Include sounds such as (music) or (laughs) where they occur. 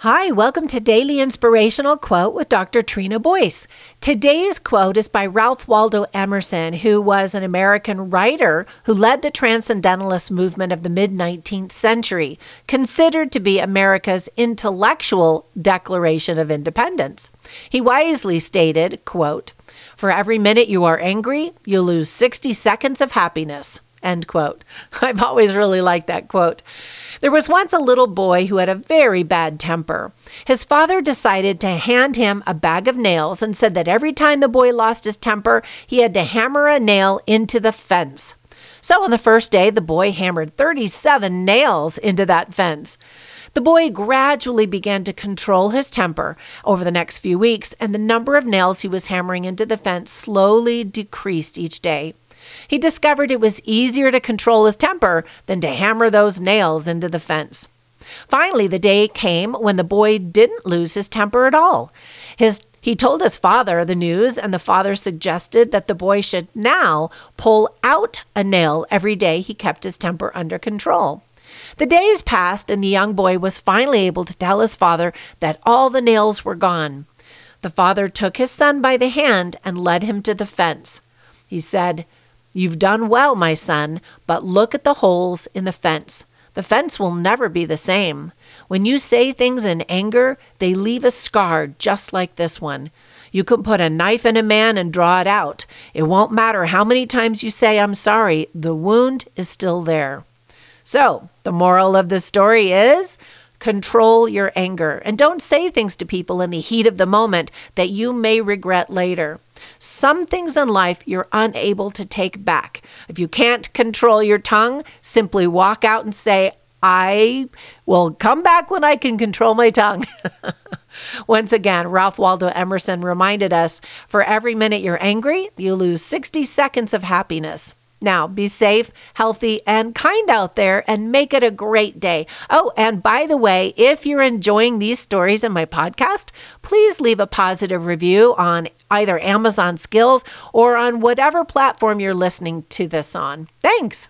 Hi, welcome to Daily Inspirational Quote with Dr. Trina Boyce. Today's quote is by Ralph Waldo Emerson, who was an American writer who led the Transcendentalist movement of the mid 19th century, considered to be America's intellectual Declaration of Independence. He wisely stated, quote, For every minute you are angry, you lose 60 seconds of happiness. End quote. (laughs) I've always really liked that quote. There was once a little boy who had a very bad temper. His father decided to hand him a bag of nails and said that every time the boy lost his temper, he had to hammer a nail into the fence. So on the first day, the boy hammered 37 nails into that fence. The boy gradually began to control his temper over the next few weeks, and the number of nails he was hammering into the fence slowly decreased each day. He discovered it was easier to control his temper than to hammer those nails into the fence. Finally, the day came when the boy didn't lose his temper at all. His he told his father the news, and the father suggested that the boy should now pull out a nail every day he kept his temper under control. The days passed, and the young boy was finally able to tell his father that all the nails were gone. The father took his son by the hand and led him to the fence. He said, You've done well, my son, but look at the holes in the fence. The fence will never be the same. When you say things in anger, they leave a scar just like this one. You can put a knife in a man and draw it out. It won't matter how many times you say, I'm sorry, the wound is still there. So, the moral of the story is control your anger and don't say things to people in the heat of the moment that you may regret later. Some things in life you're unable to take back. If you can't control your tongue, simply walk out and say, I will come back when I can control my tongue. (laughs) Once again, Ralph Waldo Emerson reminded us for every minute you're angry, you lose 60 seconds of happiness. Now, be safe, healthy, and kind out there and make it a great day. Oh, and by the way, if you're enjoying these stories in my podcast, please leave a positive review on either Amazon Skills or on whatever platform you're listening to this on. Thanks.